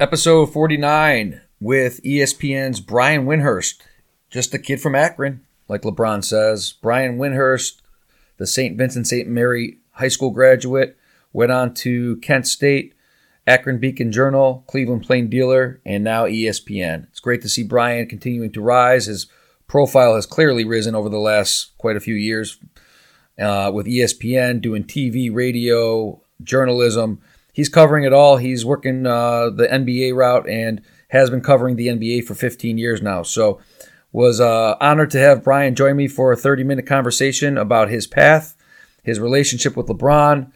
Episode 49 with ESPN's Brian Windhorst. Just a kid from Akron, like LeBron says. Brian Windhorst, the St. Vincent St. Mary High School graduate, went on to Kent State, Akron Beacon Journal, Cleveland Plain Dealer, and now ESPN. It's great to see Brian continuing to rise. His profile has clearly risen over the last quite a few years uh, with ESPN, doing TV, radio, journalism. He's covering it all. He's working uh, the NBA route and has been covering the NBA for 15 years now. So, was uh, honored to have Brian join me for a 30 minute conversation about his path, his relationship with LeBron,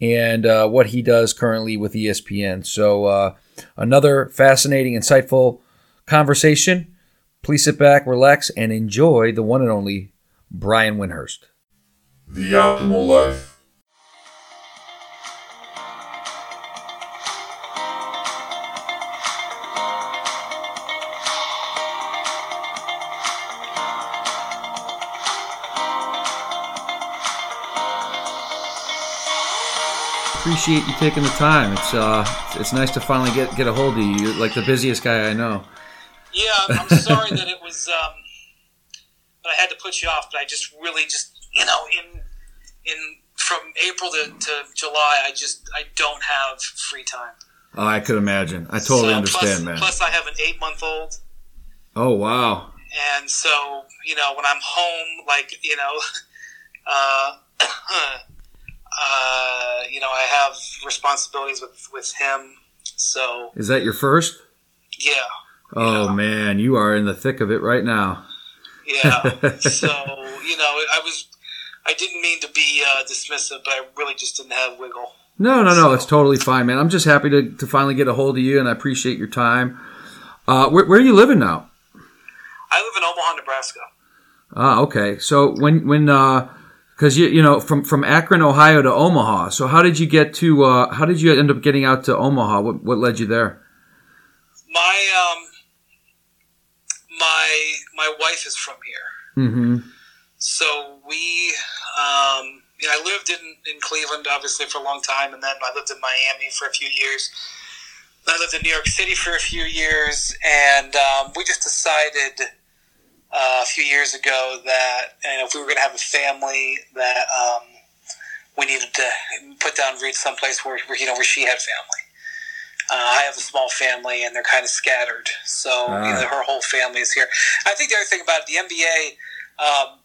and uh, what he does currently with ESPN. So, uh, another fascinating, insightful conversation. Please sit back, relax, and enjoy the one and only Brian Windhorst. The Optimal Life. Appreciate you taking the time. It's uh, it's nice to finally get get a hold of you. You're like the busiest guy I know. Yeah, I'm sorry that it was. Um, that I had to put you off, but I just really just you know in in from April to, to July, I just I don't have free time. Oh, I could imagine. I totally So, understand, plus, man. Plus, I have an eight month old, Oh wow. and so you know when I'm home, like you know, uh, uh, you know I have responsibilities with with him. So Is that your first? yeah, Oh man, you are in the thick of it right now. Yeah. so you know, I was, I didn't mean to be uh, dismissive, but I really just didn't have wiggle. No, no, no. So- It's totally fine, man. I'm just happy to, to finally get a hold of you, and I appreciate your time. Uh, where, where are you living now? I live in Omaha, Nebraska. Ah, okay. So when when because you you know from from Akron, Ohio to Omaha. So how did you get to? Uh, how did you end up getting out to Omaha? What what led you there? My um, my my wife is from here, Mm-hmm. so we um, you know, I lived in in Cleveland obviously for a long time, and then I lived in Miami for a few years. I lived in New York City for a few years, and um, we just decided uh, a few years ago that you know, if we were going to have a family, that um, we needed to put down roots someplace where, where you know where she had family. Uh, I have a small family, and they're kind of scattered, so you Ah. know, her whole family is here. I think the other thing about it, the NBA. Um,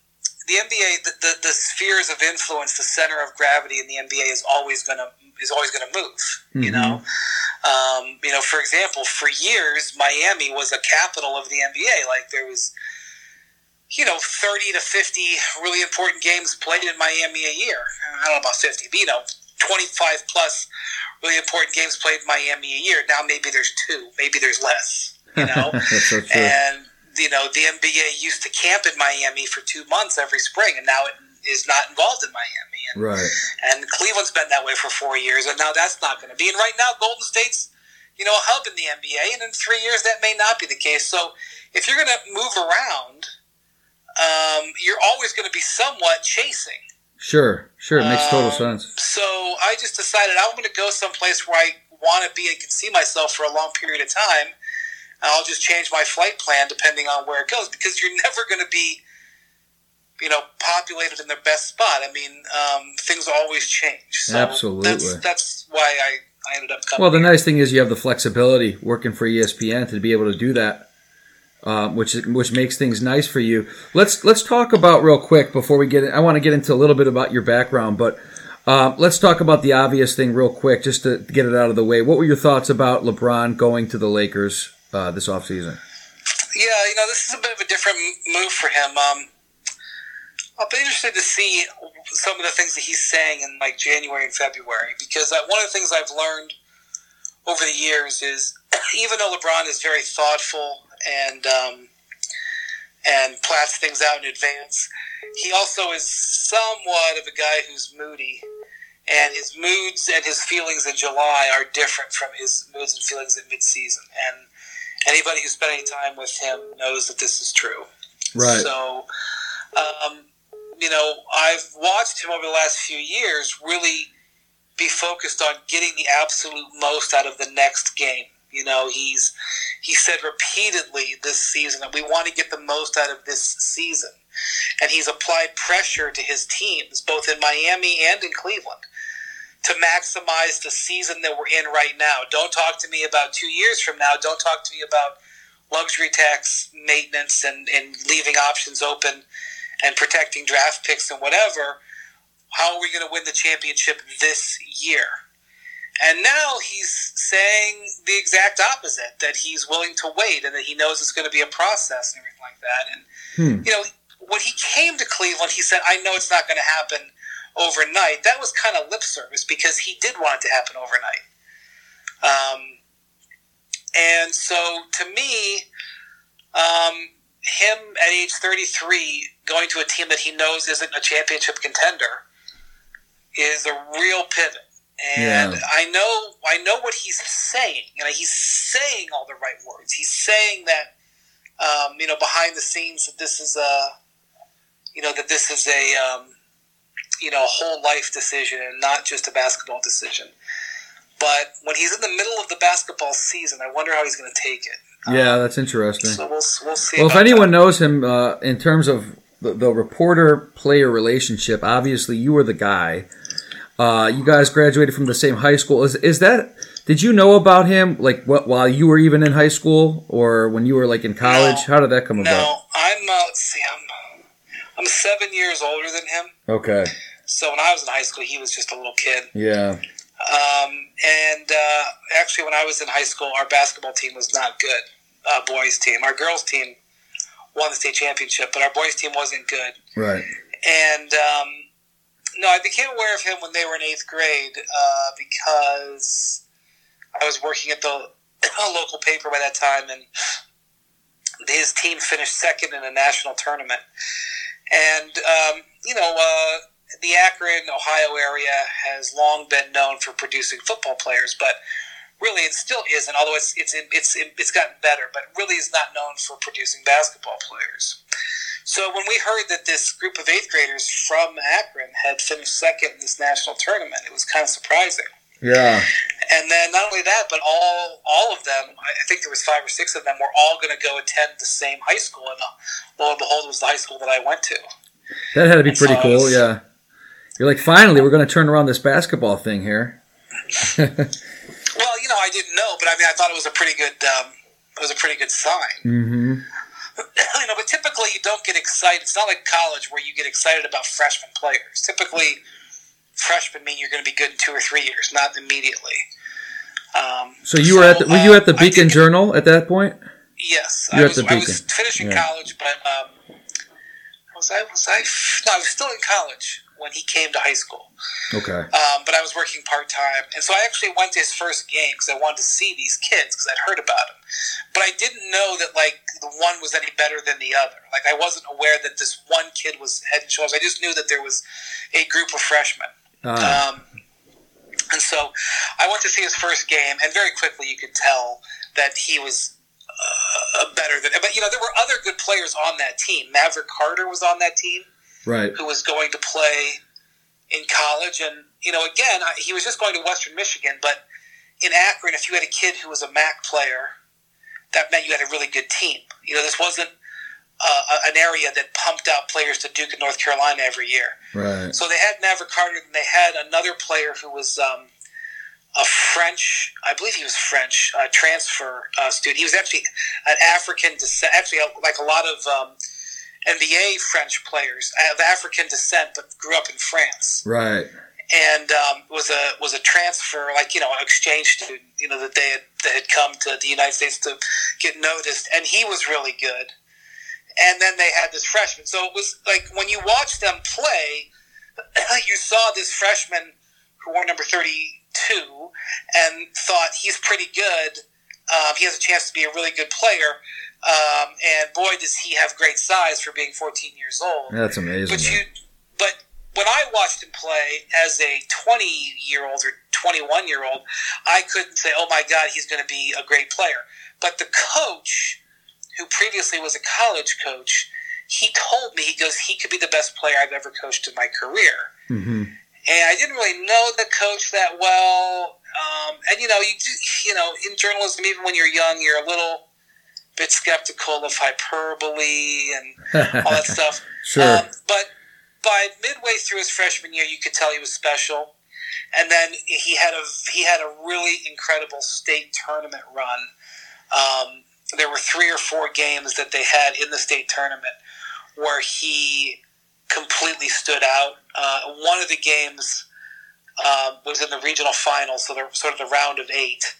the NBA, the, the, the spheres of influence, the center of gravity in the NBA is always gonna is always gonna move. You Mhm. know, um, you know, for example, for years Miami was a capital of the NBA. Like there was, you know, thirty to fifty really important games played in Miami a year. I don't know about fifty, but you know, twenty five plus really important games played in Miami a year. Now maybe there's two, maybe there's less. You know, so and you know the NBA used to camp in Miami for two months every spring, and now it is not involved in Miami. And, right. and Cleveland's been that way for four years, and now that's not going to be. And right now, Golden State's you know a hub in the NBA, and in three years that may not be the case. So if you're going to move around, um, you're always going to be somewhat chasing. Sure. Sure. It makes total Um, sense. So I just decided I'm going to go someplace where I want to be and can see myself for a long period of time. And I'll just change my flight plan depending on where it goes because you're never going to be, you know, populated in the best spot. I mean, um, things always change. So Absolutely. That's, that's why I, I ended up coming. Well, the here. nice thing is you have the flexibility working for ESPN to be able to do that, um, which which makes things nice for you. Let's let's talk about real quick before we get. In, I want to get into a little bit about your background, but um, let's talk about the obvious thing real quick, just to get it out of the way. What were your thoughts about LeBron going to the Lakers uh, this offseason? Yeah, you know, this is a bit of a different move for him. Um, I'll be interested to see some of the things that he's saying in like January and February because uh, one of the things I've learned over the years is even though LeBron is very thoughtful and um, and plats things out in advance, he also is somewhat of a guy who's moody. And his moods and his feelings in July are different from his moods and feelings at midseason. And anybody who spent any time with him knows that this is true. Right. So, um, you know, I've watched him over the last few years really be focused on getting the absolute most out of the next game. You know, he's he said repeatedly this season that we want to get the most out of this season. And he's applied pressure to his teams, both in Miami and in Cleveland, to maximize the season that we're in right now. Don't talk to me about two years from now. Don't talk to me about luxury tax maintenance and, and leaving options open and protecting draft picks and whatever. How are we going to win the championship this year? And now he's saying the exact opposite that he's willing to wait and that he knows it's going to be a process and everything like that. And, hmm. you know, when he came to Cleveland, he said, I know it's not going to happen overnight. That was kind of lip service because he did want it to happen overnight. Um, and so to me, um, him at age 33 going to a team that he knows isn't a championship contender is a real pivot. And yeah. I know I know what he's saying. You know, he's saying all the right words. He's saying that um, you know behind the scenes that this is a you know that this is a um, you know a whole life decision and not just a basketball decision. But when he's in the middle of the basketball season, I wonder how he's going to take it. Yeah, um, that's interesting. So we'll, we'll see. Well, if anyone that. knows him uh, in terms of the, the reporter player relationship, obviously you were the guy. Uh, you guys graduated from the same high school. Is is that? Did you know about him like what while you were even in high school or when you were like in college? No, How did that come no, about? No, I'm. Uh, let's see, I'm. I'm seven years older than him. Okay. So when I was in high school, he was just a little kid. Yeah. Um, and uh, actually, when I was in high school, our basketball team was not good. Uh, boys team, our girls team won the state championship, but our boys team wasn't good. Right. And um, no, I became aware of him when they were in eighth grade uh, because I was working at the local paper by that time, and his team finished second in a national tournament. And um, you know, uh, the Akron, Ohio area has long been known for producing football players, but really it still isn't. Although it's it's it's it's gotten better, but really is not known for producing basketball players. So when we heard that this group of eighth graders from Akron had finished second in this national tournament, it was kind of surprising. Yeah. And then not only that, but all all of them, I think there was five or six of them, were all going to go attend the same high school, and uh, lo and behold, it was the high school that I went to. That had to be and pretty so cool, was, yeah. You're like, finally, we're going to turn around this basketball thing here. well, you know, I didn't know, but I mean, I thought it was a pretty good, um, it was a pretty good sign. Mm-hmm. you know, but typically you don't get excited. It's not like college where you get excited about freshman players. Typically, freshmen mean you're going to be good in two or three years, not immediately. Um, so you so, were at the, were you at the Beacon Journal at that point? Yes, I was, I was, finishing yeah. college, but um, was I was I no, I was still in college when he came to high school. Okay. Um, but I was working part time, and so I actually went to his first game because I wanted to see these kids because I'd heard about them. But I didn't know that like the one was any better than the other. Like I wasn't aware that this one kid was head and shoulders. I just knew that there was a group of freshmen. Ah. Um, and so I went to see his first game, and very quickly you could tell that he was uh, better than. But you know, there were other good players on that team. Maverick Carter was on that team right? Who was going to play in college, and you know, again, I, he was just going to Western Michigan, but in Akron, if you had a kid who was a MAC player, that meant you had a really good team. You know, this wasn't uh, an area that pumped out players to Duke and North Carolina every year. Right. So they had Maverick Carter, and they had another player who was um, a French, I believe he was French, uh, transfer uh, student. He was actually an African descent, actually like a lot of um, NBA French players of African descent, but grew up in France. Right. And um, was a was a transfer, like you know, an exchange student. You know that they had that had come to the United States to get noticed, and he was really good. And then they had this freshman. So it was like when you watched them play, you saw this freshman who wore number thirty two, and thought he's pretty good. Um, he has a chance to be a really good player um, and boy, does he have great size for being 14 years old. That's amazing. But you, but when I watched him play as a 20 year old or 21 year old, I couldn't say, "Oh my God, he's going to be a great player." But the coach, who previously was a college coach, he told me he goes, he could be the best player I've ever coached in my career. Mm-hmm. And I didn't really know the coach that well. Um, and you know, you do, you know, in journalism, even when you're young, you're a little bit skeptical of hyperbole and all that stuff. Sure. Um, but by midway through his freshman year, you could tell he was special. And then he had a he had a really incredible state tournament run. Um, there were three or four games that they had in the state tournament where he completely stood out. Uh, one of the games um, was in the regional finals, so they're sort of the round of eight,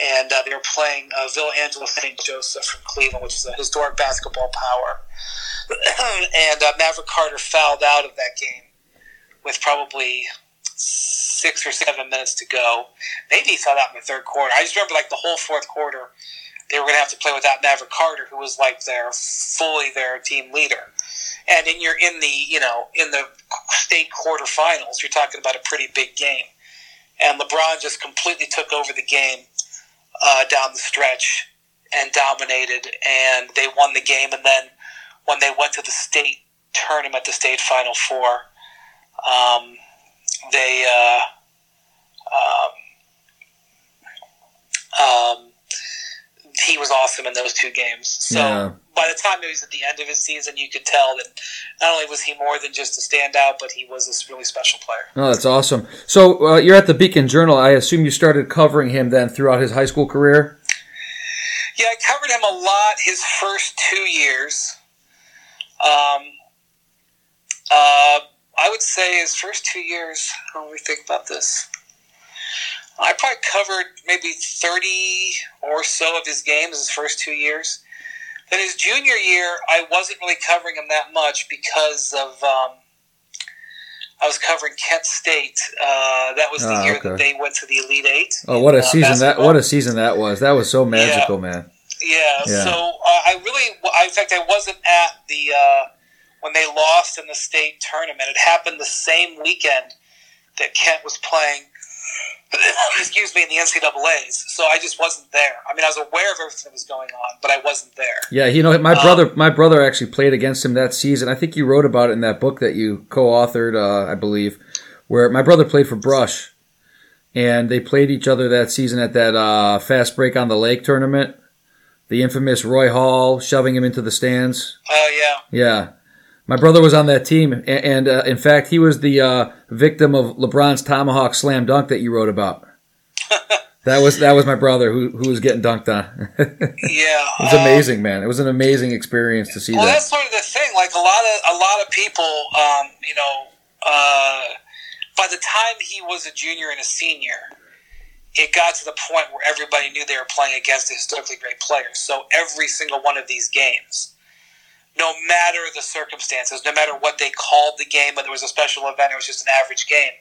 and uh, they were playing uh, Villa St. Joseph from Cleveland, which is a historic basketball power. and uh, Maverick Carter fouled out of that game with probably six or seven minutes to go. Maybe he fouled out in the third quarter. I just remember like the whole fourth quarter, they were going to have to play without Maverick Carter, who was like their fully their team leader. And in you're in the you know in the state quarterfinals, you're talking about a pretty big game. And LeBron just completely took over the game uh, down the stretch and dominated, and they won the game. And then when they went to the state tournament, the state final four, um, they uh, um, um, he was awesome in those two games. So Yeah. by the time he was at the end of his season, you could tell that not only was he more than just a standout, but he was this really special player. Oh, that's awesome. So uh, you're at the Beacon Journal. I assume you started covering him then throughout his high school career. Yeah, I covered him a lot his first two years. Um, uh, I would say his first two years. How do we think about this? I probably covered maybe thirty or so of his games his first two years. Then his junior year, I wasn't really covering him that much because of um, I was covering Kent State. Uh, that was the Ah, year okay. that they went to the Elite Eight. Oh, what a uh, season that! What a season that was. That was so magical, man. Yeah, Yeah. so uh, I really, I- in fact, I wasn't at the uh, when they lost in the state tournament. It happened the same weekend that Kent was playing. Excuse me, in the NCAA's. So I just wasn't there. I mean, I was aware of everything that was going on, but I wasn't there. Yeah, you know, my Um, brother, my brother actually played against him that season. I think you wrote about it in that book that you co-authored, uh, I believe, where my brother played for Brush, and they played each other that season at that uh, fast break on the lake tournament. The infamous Roy Hall shoving him into the stands. Oh yeah, Yeah, my brother was on that team, and, and uh, in fact, he was the uh, victim of LeBron's tomahawk slam dunk that you wrote about. that was that was my brother who who was getting dunked on. Yeah, it was um, amazing, man. It was an amazing experience to see Well, that. that's sort of the thing. Like a lot of a lot of people, um, you know, uh, by the time he was a junior and a senior, it got to the point where everybody knew they were playing against historically great players. So every single one of these games, no matter the circumstances, no matter what they called the game, whether it was a special event or it was just an average game,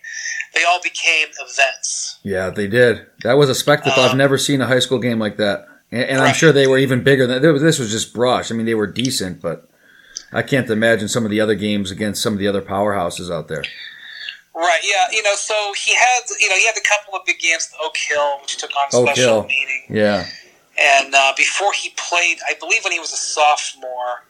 they all became events. Yeah, they did. That was a spectacle. I've Um, never seen a high school game like that, and, and I'm sure they were even bigger than this. Was just brush. I mean, they were decent, but I can't imagine some of the other games against some of the other powerhouses out there. Right. Yeah. You know. So he had. You know. He had a couple of big games. Oak Hill, which took on a Oak special Hill. meeting. Yeah, And uh, before he played, I believe when he was a sophomore,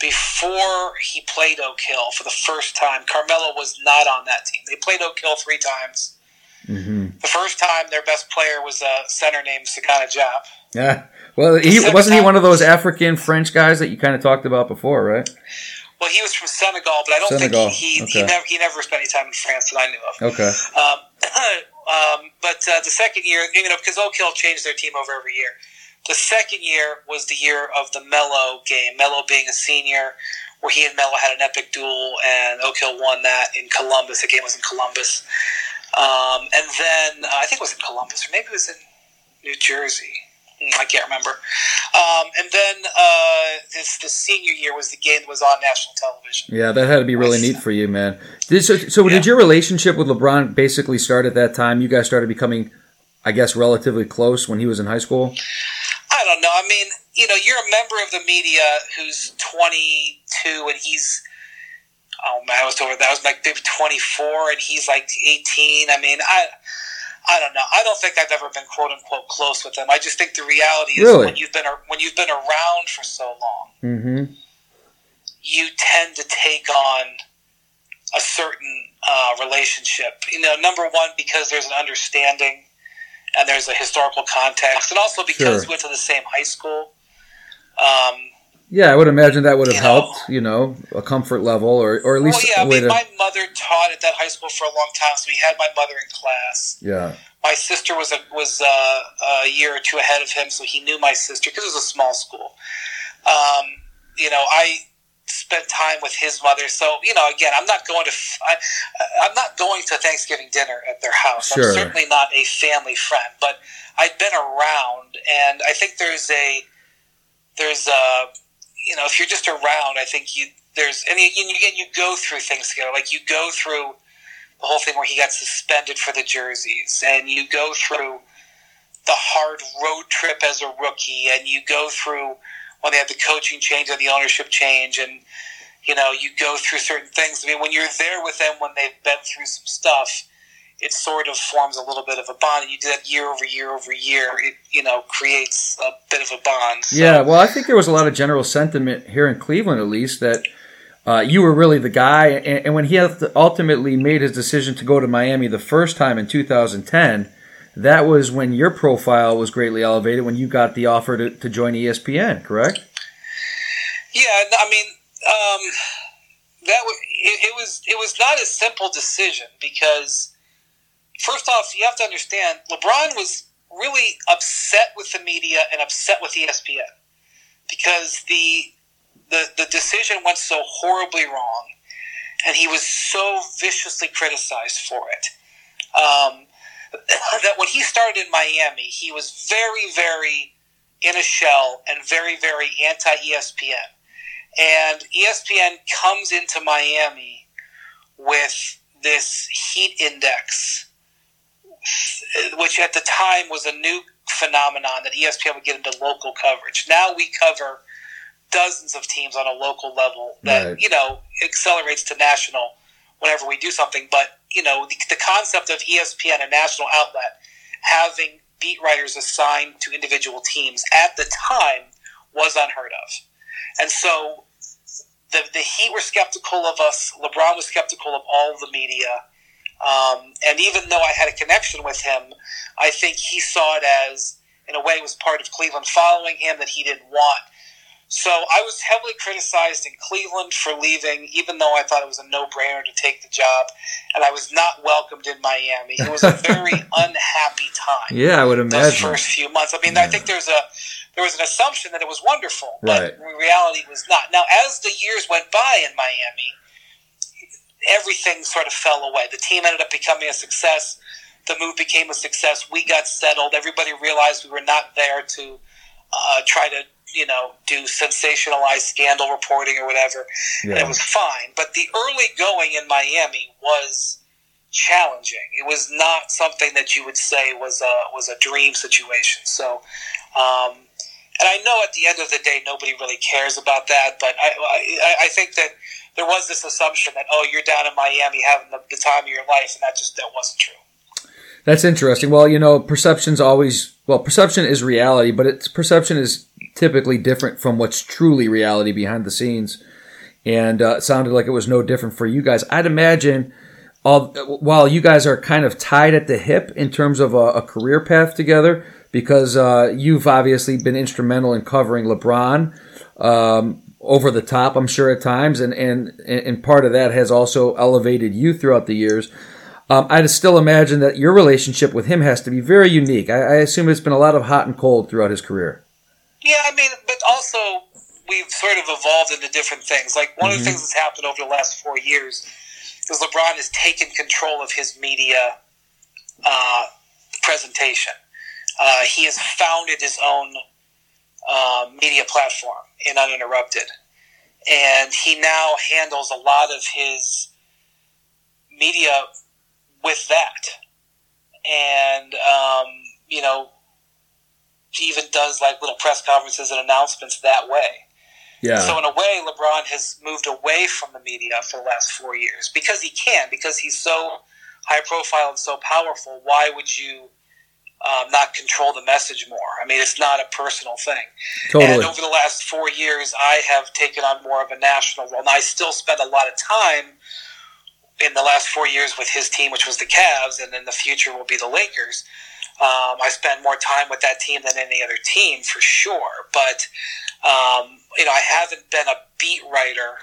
before he played Oak Hill for the first time, Carmelo was not on that team. They played Oak Hill three times. hmm The first time, their best player was a center named Sagana Diop. yeah. Well, he wasn't he one of those African French guys that you kind of talked about before, right? Well, he was from Senegal, but I don't Senegal, think he he, okay. he, never, he never spent any time in France that I knew of. Okay. Um, um, but uh, the second year, you know, because Oak Hill changed their team over every year. The second year was the year of the Melo game. Melo being a senior, where he and Melo had an epic duel, and Oak Hill won that in Columbus. The game was in Columbus, um, and then uh, I think it was in Columbus, or maybe it was in New Jersey. Hmm, I can't remember. Um, and then uh, this the senior year was the game that was on national television. Yeah, that had to be really neat for you, man. Did, so, so Yeah. did your relationship with LeBron basically start at that time? You guys started becoming, I guess, relatively close when he was in high school. I don't know. I mean, you know, you're a member of the media who's 22 and he's, oh man, I was over that was like 24 and he's like 18. I mean, I, I don't know. I don't think I've ever been quote unquote close with him. I just think the reality is Really? when you've been when you've been around for so long, Mm-hmm. you tend to take on a certain uh, relationship. You know, number one because there's an understanding and there's a historical context, and also because Sure. we went to the same high school. Um, Yeah, I would imagine that would have You know. helped. You know, a comfort level, or or at least well, yeah, I a mean, to. my mother taught at that high school for a long time, so we had my mother in class. yeah, My sister was a was uh, a year or two ahead of him, so he knew my sister because it was a small school. Um, you know, I spent time with his mother, so you know, again, I'm not going to I'm not going to Thanksgiving dinner at their house. Sure. I'm certainly not a family friend, but I've been around, and I think there's a there's a you know, if you're just around, I think you there's and you, you you go through things together. Like you go through the whole thing where he got suspended for the jerseys, and you go through the hard road trip as a rookie, and you go through when they had the coaching change and the ownership change, and you know you go through certain things. I mean, when you're there with them when they've been through some stuff, it sort of forms a little bit of a bond. You do that year over year over year. It you know creates a bit of a bond. So, yeah. Well, I think there was a lot of general sentiment here in Cleveland, at least, that uh, you were really the guy. And, and when he ultimately made his decision to go to Miami the first time in 2010, that was when your profile was greatly elevated. When you got the offer to, to join ESPN, correct? Yeah, I mean, um, that it, it was it was not a simple decision because first off, you have to understand LeBron was really upset with the media and upset with ESPN because the the the decision went so horribly wrong, and he was so viciously criticized for it. Um, that when he started in Miami, he was very, very in a shell and very, very anti ESPN. And ESPN comes into Miami with this heat index, which at the time was a new phenomenon that ESPN would get into local coverage. Now we cover dozens of teams on a local level that, Right. you know, accelerates to national whenever we do something. But, you know, the, the concept of ESPN, a national outlet, having beat writers assigned to individual teams at the time was unheard of. And so the, the Heat were skeptical of us. LeBron was skeptical of all the media. Um, and even though I had a connection with him, I think he saw it as, in a way, was part of Cleveland following him that he didn't want. So I was heavily criticized in Cleveland for leaving, even though I thought it was a no-brainer to take the job, and I was not welcomed in Miami. It was a very unhappy time Yeah, I would those imagine. first few months. I mean, I think there's a there was an assumption that it was wonderful, but Right. in reality was not. Now, as the years went by in Miami, everything sort of fell away. The team ended up becoming a success. The move became a success. We got settled. Everybody realized we were not there to uh, try to, you know, do sensationalized scandal reporting or whatever. And it was fine. But the early going in Miami was challenging. It was not something that you would say was a was a dream situation. So, um, and I know at the end of the day, nobody really cares about that. But I, I, I think that there was this assumption that oh, you're down in Miami having the, the time of your life, and that just that wasn't true. That's interesting. Well, you know, perception's always well, perception is reality, but its perception is typically different from what's truly reality behind the scenes. And uh, it sounded like it was no different for you guys. I'd imagine, all while you guys are kind of tied at the hip in terms of a, a career path together, because uh, you've obviously been instrumental in covering LeBron um, over the top, I'm sure at times, and and and part of that has also elevated you throughout the years. Um, I'd still imagine that your relationship with him has to be very unique. I, I assume it's been a lot of hot and cold throughout his career. Yeah, I mean, but also we've sort of evolved into different things. Like one of the things that's happened over the last four years is LeBron has taken control of his media uh, presentation. Uh, he has founded his own uh, media platform in Uninterrupted, and he now handles a lot of his media with that, and um, you know he even does like little press conferences and announcements that way. Yeah. So in a way, LeBron has moved away from the media for the last four years because he can, because he's so high profile and so powerful. Why would you um, not control the message more? I mean, it's not a personal thing. Totally. And over the last four years, I have taken on more of a national role. And I still spend a lot of time in the last four years with his team, which was the Cavs, and in the future will be the Lakers. Um, I spend more time with that team than any other team for sure. But Um, you know, I haven't been a beat writer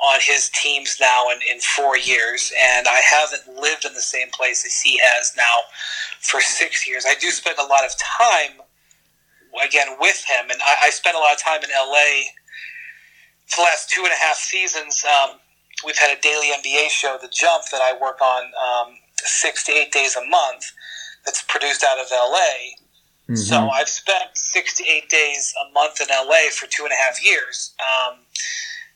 on his teams now in, in four years, and I haven't lived in the same place as he has now for six years. I do spend a lot of time, again, with him, and I, I spent a lot of time in LA for the last two and a half seasons. Um, we've had a daily NBA show, The Jump, that I work on um, six to eight days a month that's produced out of LA. Mm-hmm. So I've spent six to eight days a month in LA for two and a half years. Um,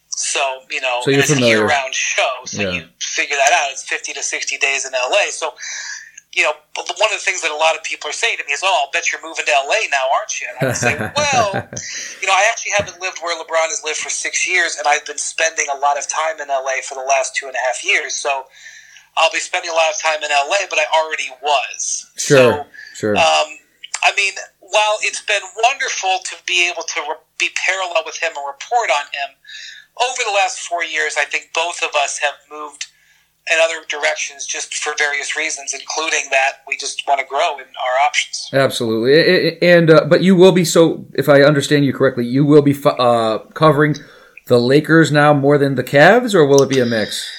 so you know, so it's familiar. a year-round show, so yeah. you figure that out. It's fifty to sixty days in LA. So you know, one of the things that a lot of people are saying to me is, "Oh, I'll bet you're moving to LA now, aren't you?" And I say, "Well, you know, I actually haven't lived where LeBron has lived for six years, and I've been spending a lot of time in LA for the last two and a half years. So I'll be spending a lot of time in LA, but I already was. Sure, so, sure. Um, I mean, while it's been wonderful to be able to re- be parallel with him and report on him over the last four years, I think both of us have moved." In other directions just for various reasons, including that we just want to grow in our options. Absolutely, and uh, but you will be so. If I understand you correctly, you will be uh, covering the Lakers now more than the Cavs, or will it be a mix?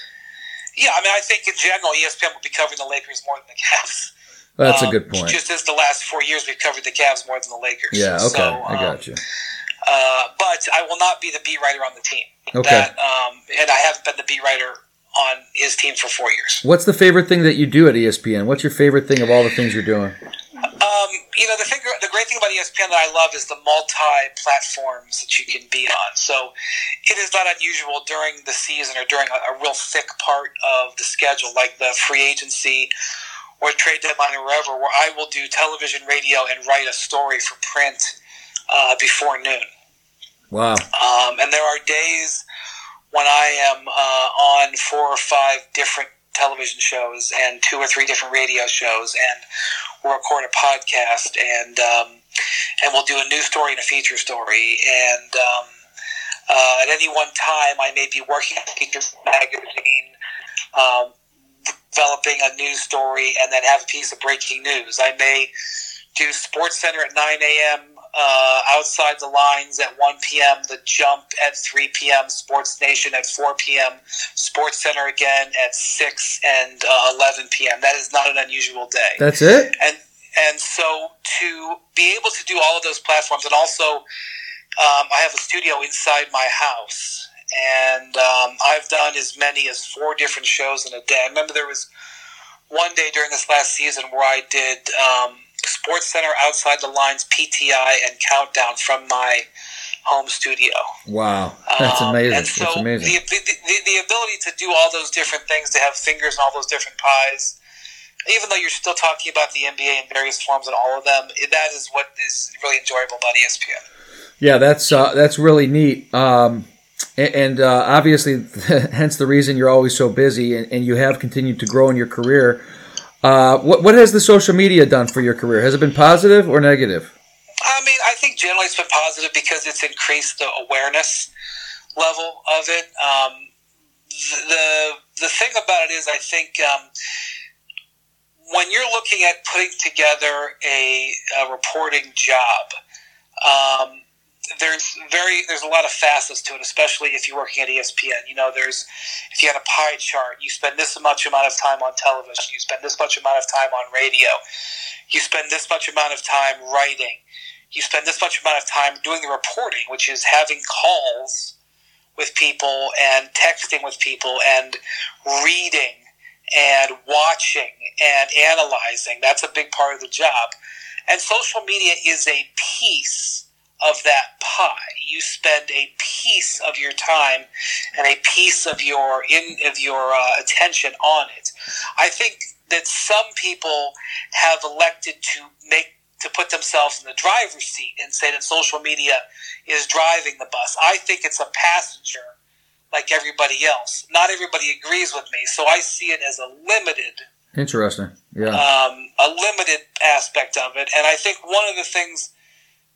Yeah, I mean, I think in general, ESPN will be covering the Lakers more than the Cavs. That's um, a good point. Just as the last four years, we've covered the Cavs more than the Lakers. Yeah, okay, so, um, I got you. Uh, but I will not be the beat writer on the team. Okay. That, um, and I haven't been the beat writer on his team for four years. What's the favorite thing that you do at ESPN? What's your favorite thing of all the things you're doing? Um, you know, the thing, the great thing about ESPN that I love is the multi platforms that you can be on. So it is not unusual during the season or during a, a real thick part of the schedule, like the free agency or trade deadline or wherever, where I will do television, radio, and write a story for print uh, before noon. Wow. Um, and there are days when I am uh, on four or five different television shows and two or three different radio shows, and we'll record a podcast, and um, and we'll do a news story and a feature story, and um, uh, at any one time, I may be working on a feature magazine. Um, developing a news story and then have a piece of breaking news. I may do Sports Center at 9 a.m uh, outside the lines at 1 p.m., the jump at 3 p.m., Sports Nation at 4 p.m., Sports Center again at 6 and uh, 11 p.m. That is not an unusual day. That's it. And and so to be able to do all of those platforms, and also um, I have a studio inside my house, and um, I've done as many as four different shows in a day. I remember there was one day during this last season where I did. Um, Sports Center Outside the Lines PTI and Countdown from my home studio. Wow, that's um, amazing. and so that's amazing. The, the, the, ability to do all those different things, to have fingers in all those different pies, even though you're still talking about the NBA in various forms and all of them, that is what is really enjoyable about ESPN. Yeah, that's uh, that's really neat. Um, and uh, obviously, hence the reason you're always so busy, and, and you have continued to grow in your career. Uh, what what has the social media done for your career? Has it been positive or negative? I mean, I think generally it's been positive because it's increased the awareness level of it. Um, the the thing about it is, I think um, when you're looking at putting together a, a reporting job, um, there's very there's a lot of facets to it, especially if you're working at ESPN. You know, there's if you had a pie chart, you spend this much amount of time on television, you spend this much amount of time on radio, you spend this much amount of time writing, you spend this much amount of time doing the reporting, which is having calls with people and texting with people and reading and watching and analyzing. That's a big part of the job. And social media is a piece of that pie. You spend a piece of your time and a piece of your in of your uh, attention on it. I think that some people have elected to make to put themselves in the driver's seat and say that social media is driving the bus. I think it's a passenger like everybody else. Not everybody agrees with me, so I see it as a limited Interesting. Yeah. Um, a limited aspect of it. And I think one of the things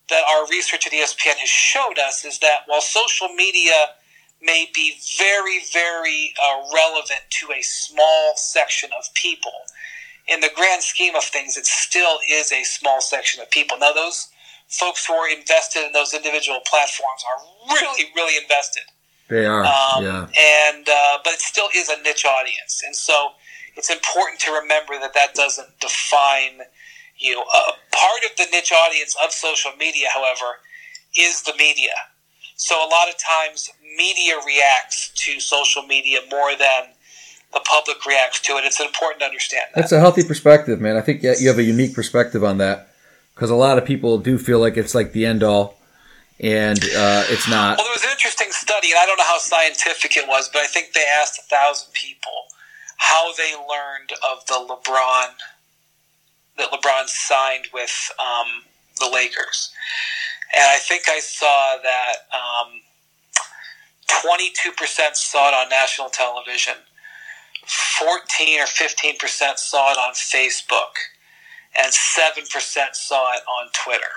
that our research at ESPN has showed us is that while social media may be very, very uh, relevant to a small section of people, in the grand scheme of things, it still is a small section of people. Now, those folks who are invested in those individual platforms are really, really invested. They are, Um, yeah. And uh, but it still is a niche audience, and so it's important to remember that that doesn't define you. Uh, part of the niche audience of social media, however, is the media. So a lot of times, media reacts to social media more than the public reacts to it. It's important to understand that. That's a healthy perspective, man. I think you have a unique perspective on that because a lot of people do feel like it's like the end all, and uh, it's not. Well, there was an interesting study, and I don't know how scientific it was, but I think they asked a thousand people how they learned of the LeBron that LeBron signed with um, the Lakers, and I think I saw that um, twenty-two percent saw it on national television, fourteen or fifteen percent saw it on Facebook, and seven percent saw it on Twitter.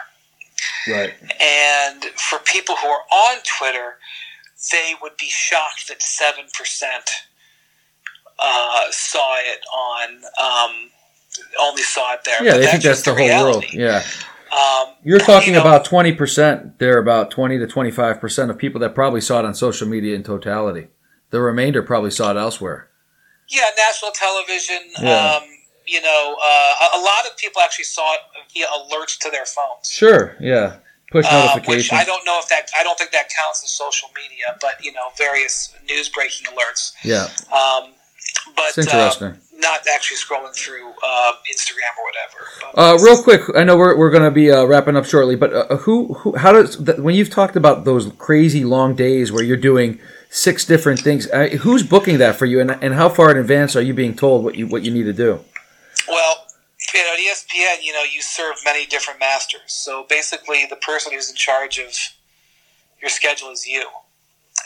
Right. And for people who are on Twitter, they would be shocked that seven percent uh, saw it on um, only saw it there. Yeah, But they think that's just the whole world. Yeah. Um, You're talking you know, about 20%. There about 20 to 25% of people that probably saw it on social media in totality. The remainder probably saw it elsewhere. yeah, national television. Yeah. Um, you know, uh, a lot of people actually saw it via alerts to their phones. Sure. Yeah. Push Um, which. I don't know if that I don't think that counts as social media, but you know, various news breaking alerts. yeah. Um, but It's interesting. Not actually scrolling through uh, Instagram or whatever. Uh, real quick, I know we're, we're going to be uh, wrapping up shortly, but uh, who, who, how does, when you've talked about those crazy long days where you're doing six different things, uh, who's booking that for you and, and how far in advance are you being told what you, what you need to do? Well, you know, at ESPN, you know, you serve many different masters. So basically, the person who's in charge of your schedule is you.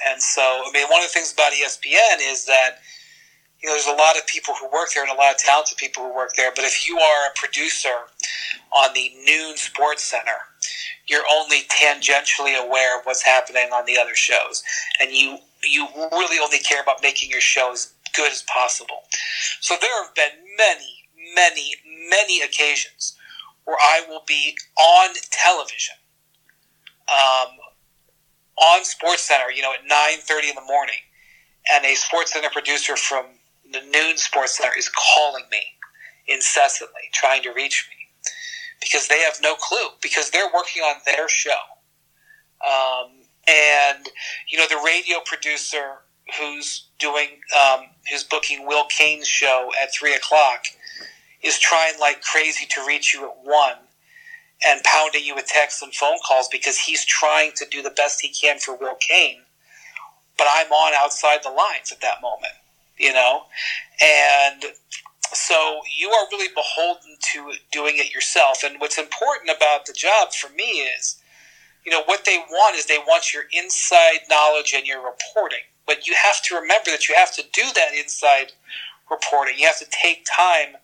And so, I mean, one of the things about ESPN is that you know there's a lot of people who work there and a lot of talented people who work there. But if you are a producer on the noon Sports Center, you're only tangentially aware of what's happening on the other shows, and you you really only care about making your show as good as possible. So there have been many, many, many occasions where I will be on television, um, on Sports Center, you know, at nine thirty in the morning, and a Sports Center producer from the noon Sports Center is calling me incessantly, trying to reach me because they have no clue because they're working on their show. Um, and you know, the radio producer who's doing um, who's booking Will Cain's show at three o'clock is trying like crazy to reach you at one and pounding you with texts and phone calls because he's trying to do the best he can for Will Cain. But I'm on outside the lines at that moment, you know? And so you are really beholden to doing it yourself. And what's important about the job for me is, you know, what they want is they want your inside knowledge and your reporting. But you have to remember that you have to do that inside reporting. You have to take time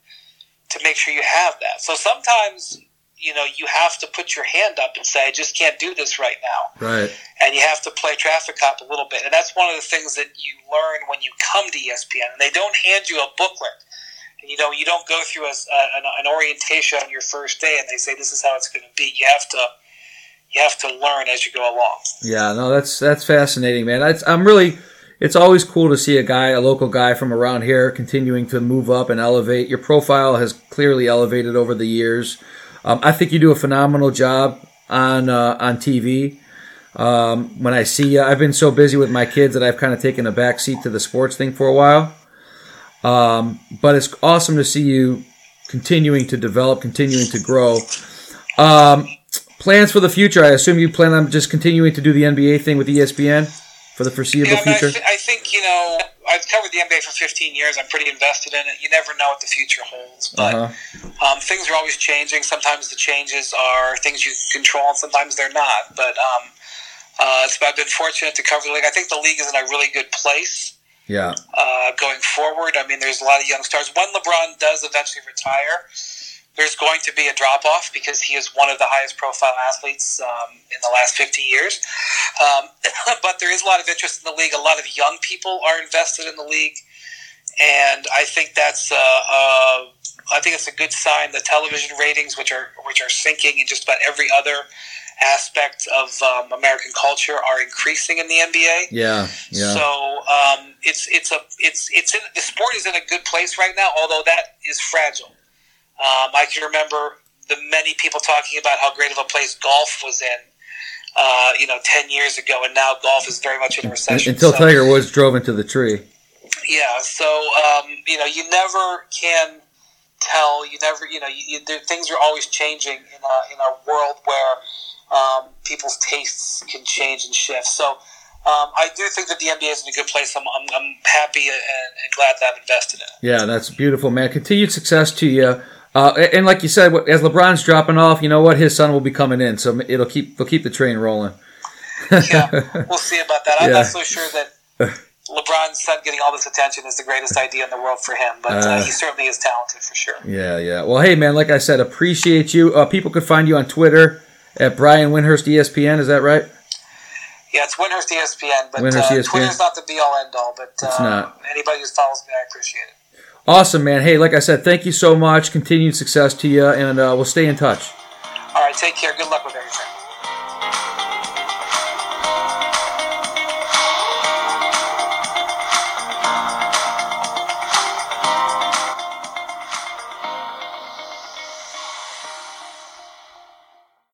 to make sure you have that. So sometimes, you know, you have to put your hand up and say, I just can't do this right now. Right. And you have to play traffic cop a little bit. And that's one of the things that you learn when you come to ESPN. And they don't hand you a booklet. and You know, you don't go through a, an, an orientation on your first day and they say, this is how it's going to be. You have to. You have to learn as you go along. Yeah, no, that's that's fascinating, man. That's, I'm really. It's always cool to see a guy, a local guy from around here, continuing to move up and elevate. Your profile has clearly elevated over the years. Um, I think you do a phenomenal job on uh, on TV. Um, when I see you, I've been so busy with my kids that I've kind of taken a back seat to the sports thing for a while. Um, but it's awesome to see you continuing to develop, continuing to grow. Um, plans for the future? I assume you plan on just continuing to do the NBA thing with ESPN for the foreseeable Yeah, mean, I, future. th- I think you know I've covered the NBA for 15 years. I'm pretty invested in it. You never know what the future holds, but Uh-huh. um, things are always changing. Sometimes the changes are things you control, and sometimes they're not. But um, uh, so I've been fortunate to cover the league. I think the league is in a really good place Yeah, uh, going forward. I mean, there's a lot of young stars. When LeBron does eventually retire, there's going to be a drop off because he is one of the highest profile athletes um, in the last 50 years. Um, but there is a lot of interest in the league. A lot of young people are invested in the league. And I think that's a, a, I think it's a good sign. The television ratings, which are which are sinking in just about every other aspect of um, American culture, are increasing in the NBA. Yeah, yeah. So um, it's it's a it's it's in, the sport is in a good place right now, although that is fragile. Um, I can remember the many people talking about how great of a place golf was in. Uh, you know, ten years ago, and now golf is very much in a recession. Until So- Tiger Woods drove into the tree. yeah, so um, you know, you never can tell. You never, you know, you, you, things are always changing in a in a world where um, people's tastes can change and shift. So um, I do think that the NBA is in a good place. I'm, I'm, I'm happy and, and glad that I've invested in it. Yeah, that's beautiful, man. Continued success to you. Uh, and like you said, as LeBron's dropping off, you know what? His son will be coming in, so it'll keep they'll keep the train rolling. Yeah, we'll see about that. I'm Yeah. not so sure that LeBron's son getting all this attention is the greatest idea in the world for him, but uh, Uh. he certainly is talented for sure. Yeah, yeah. Well, hey, man, like I said, appreciate you. Uh, people could find you on Twitter at Brian Windhorst ESPN. Is that right? Yeah, it's Windhorst ESPN, but Windhorst uh, ESPN. Twitter's not the be all end all. But It's uh, not. anybody who follows me, I appreciate it. Awesome, man. Hey, like I said, thank you so much. Continued success to you, and uh, we'll stay in touch. All right, take care. Good luck with everything.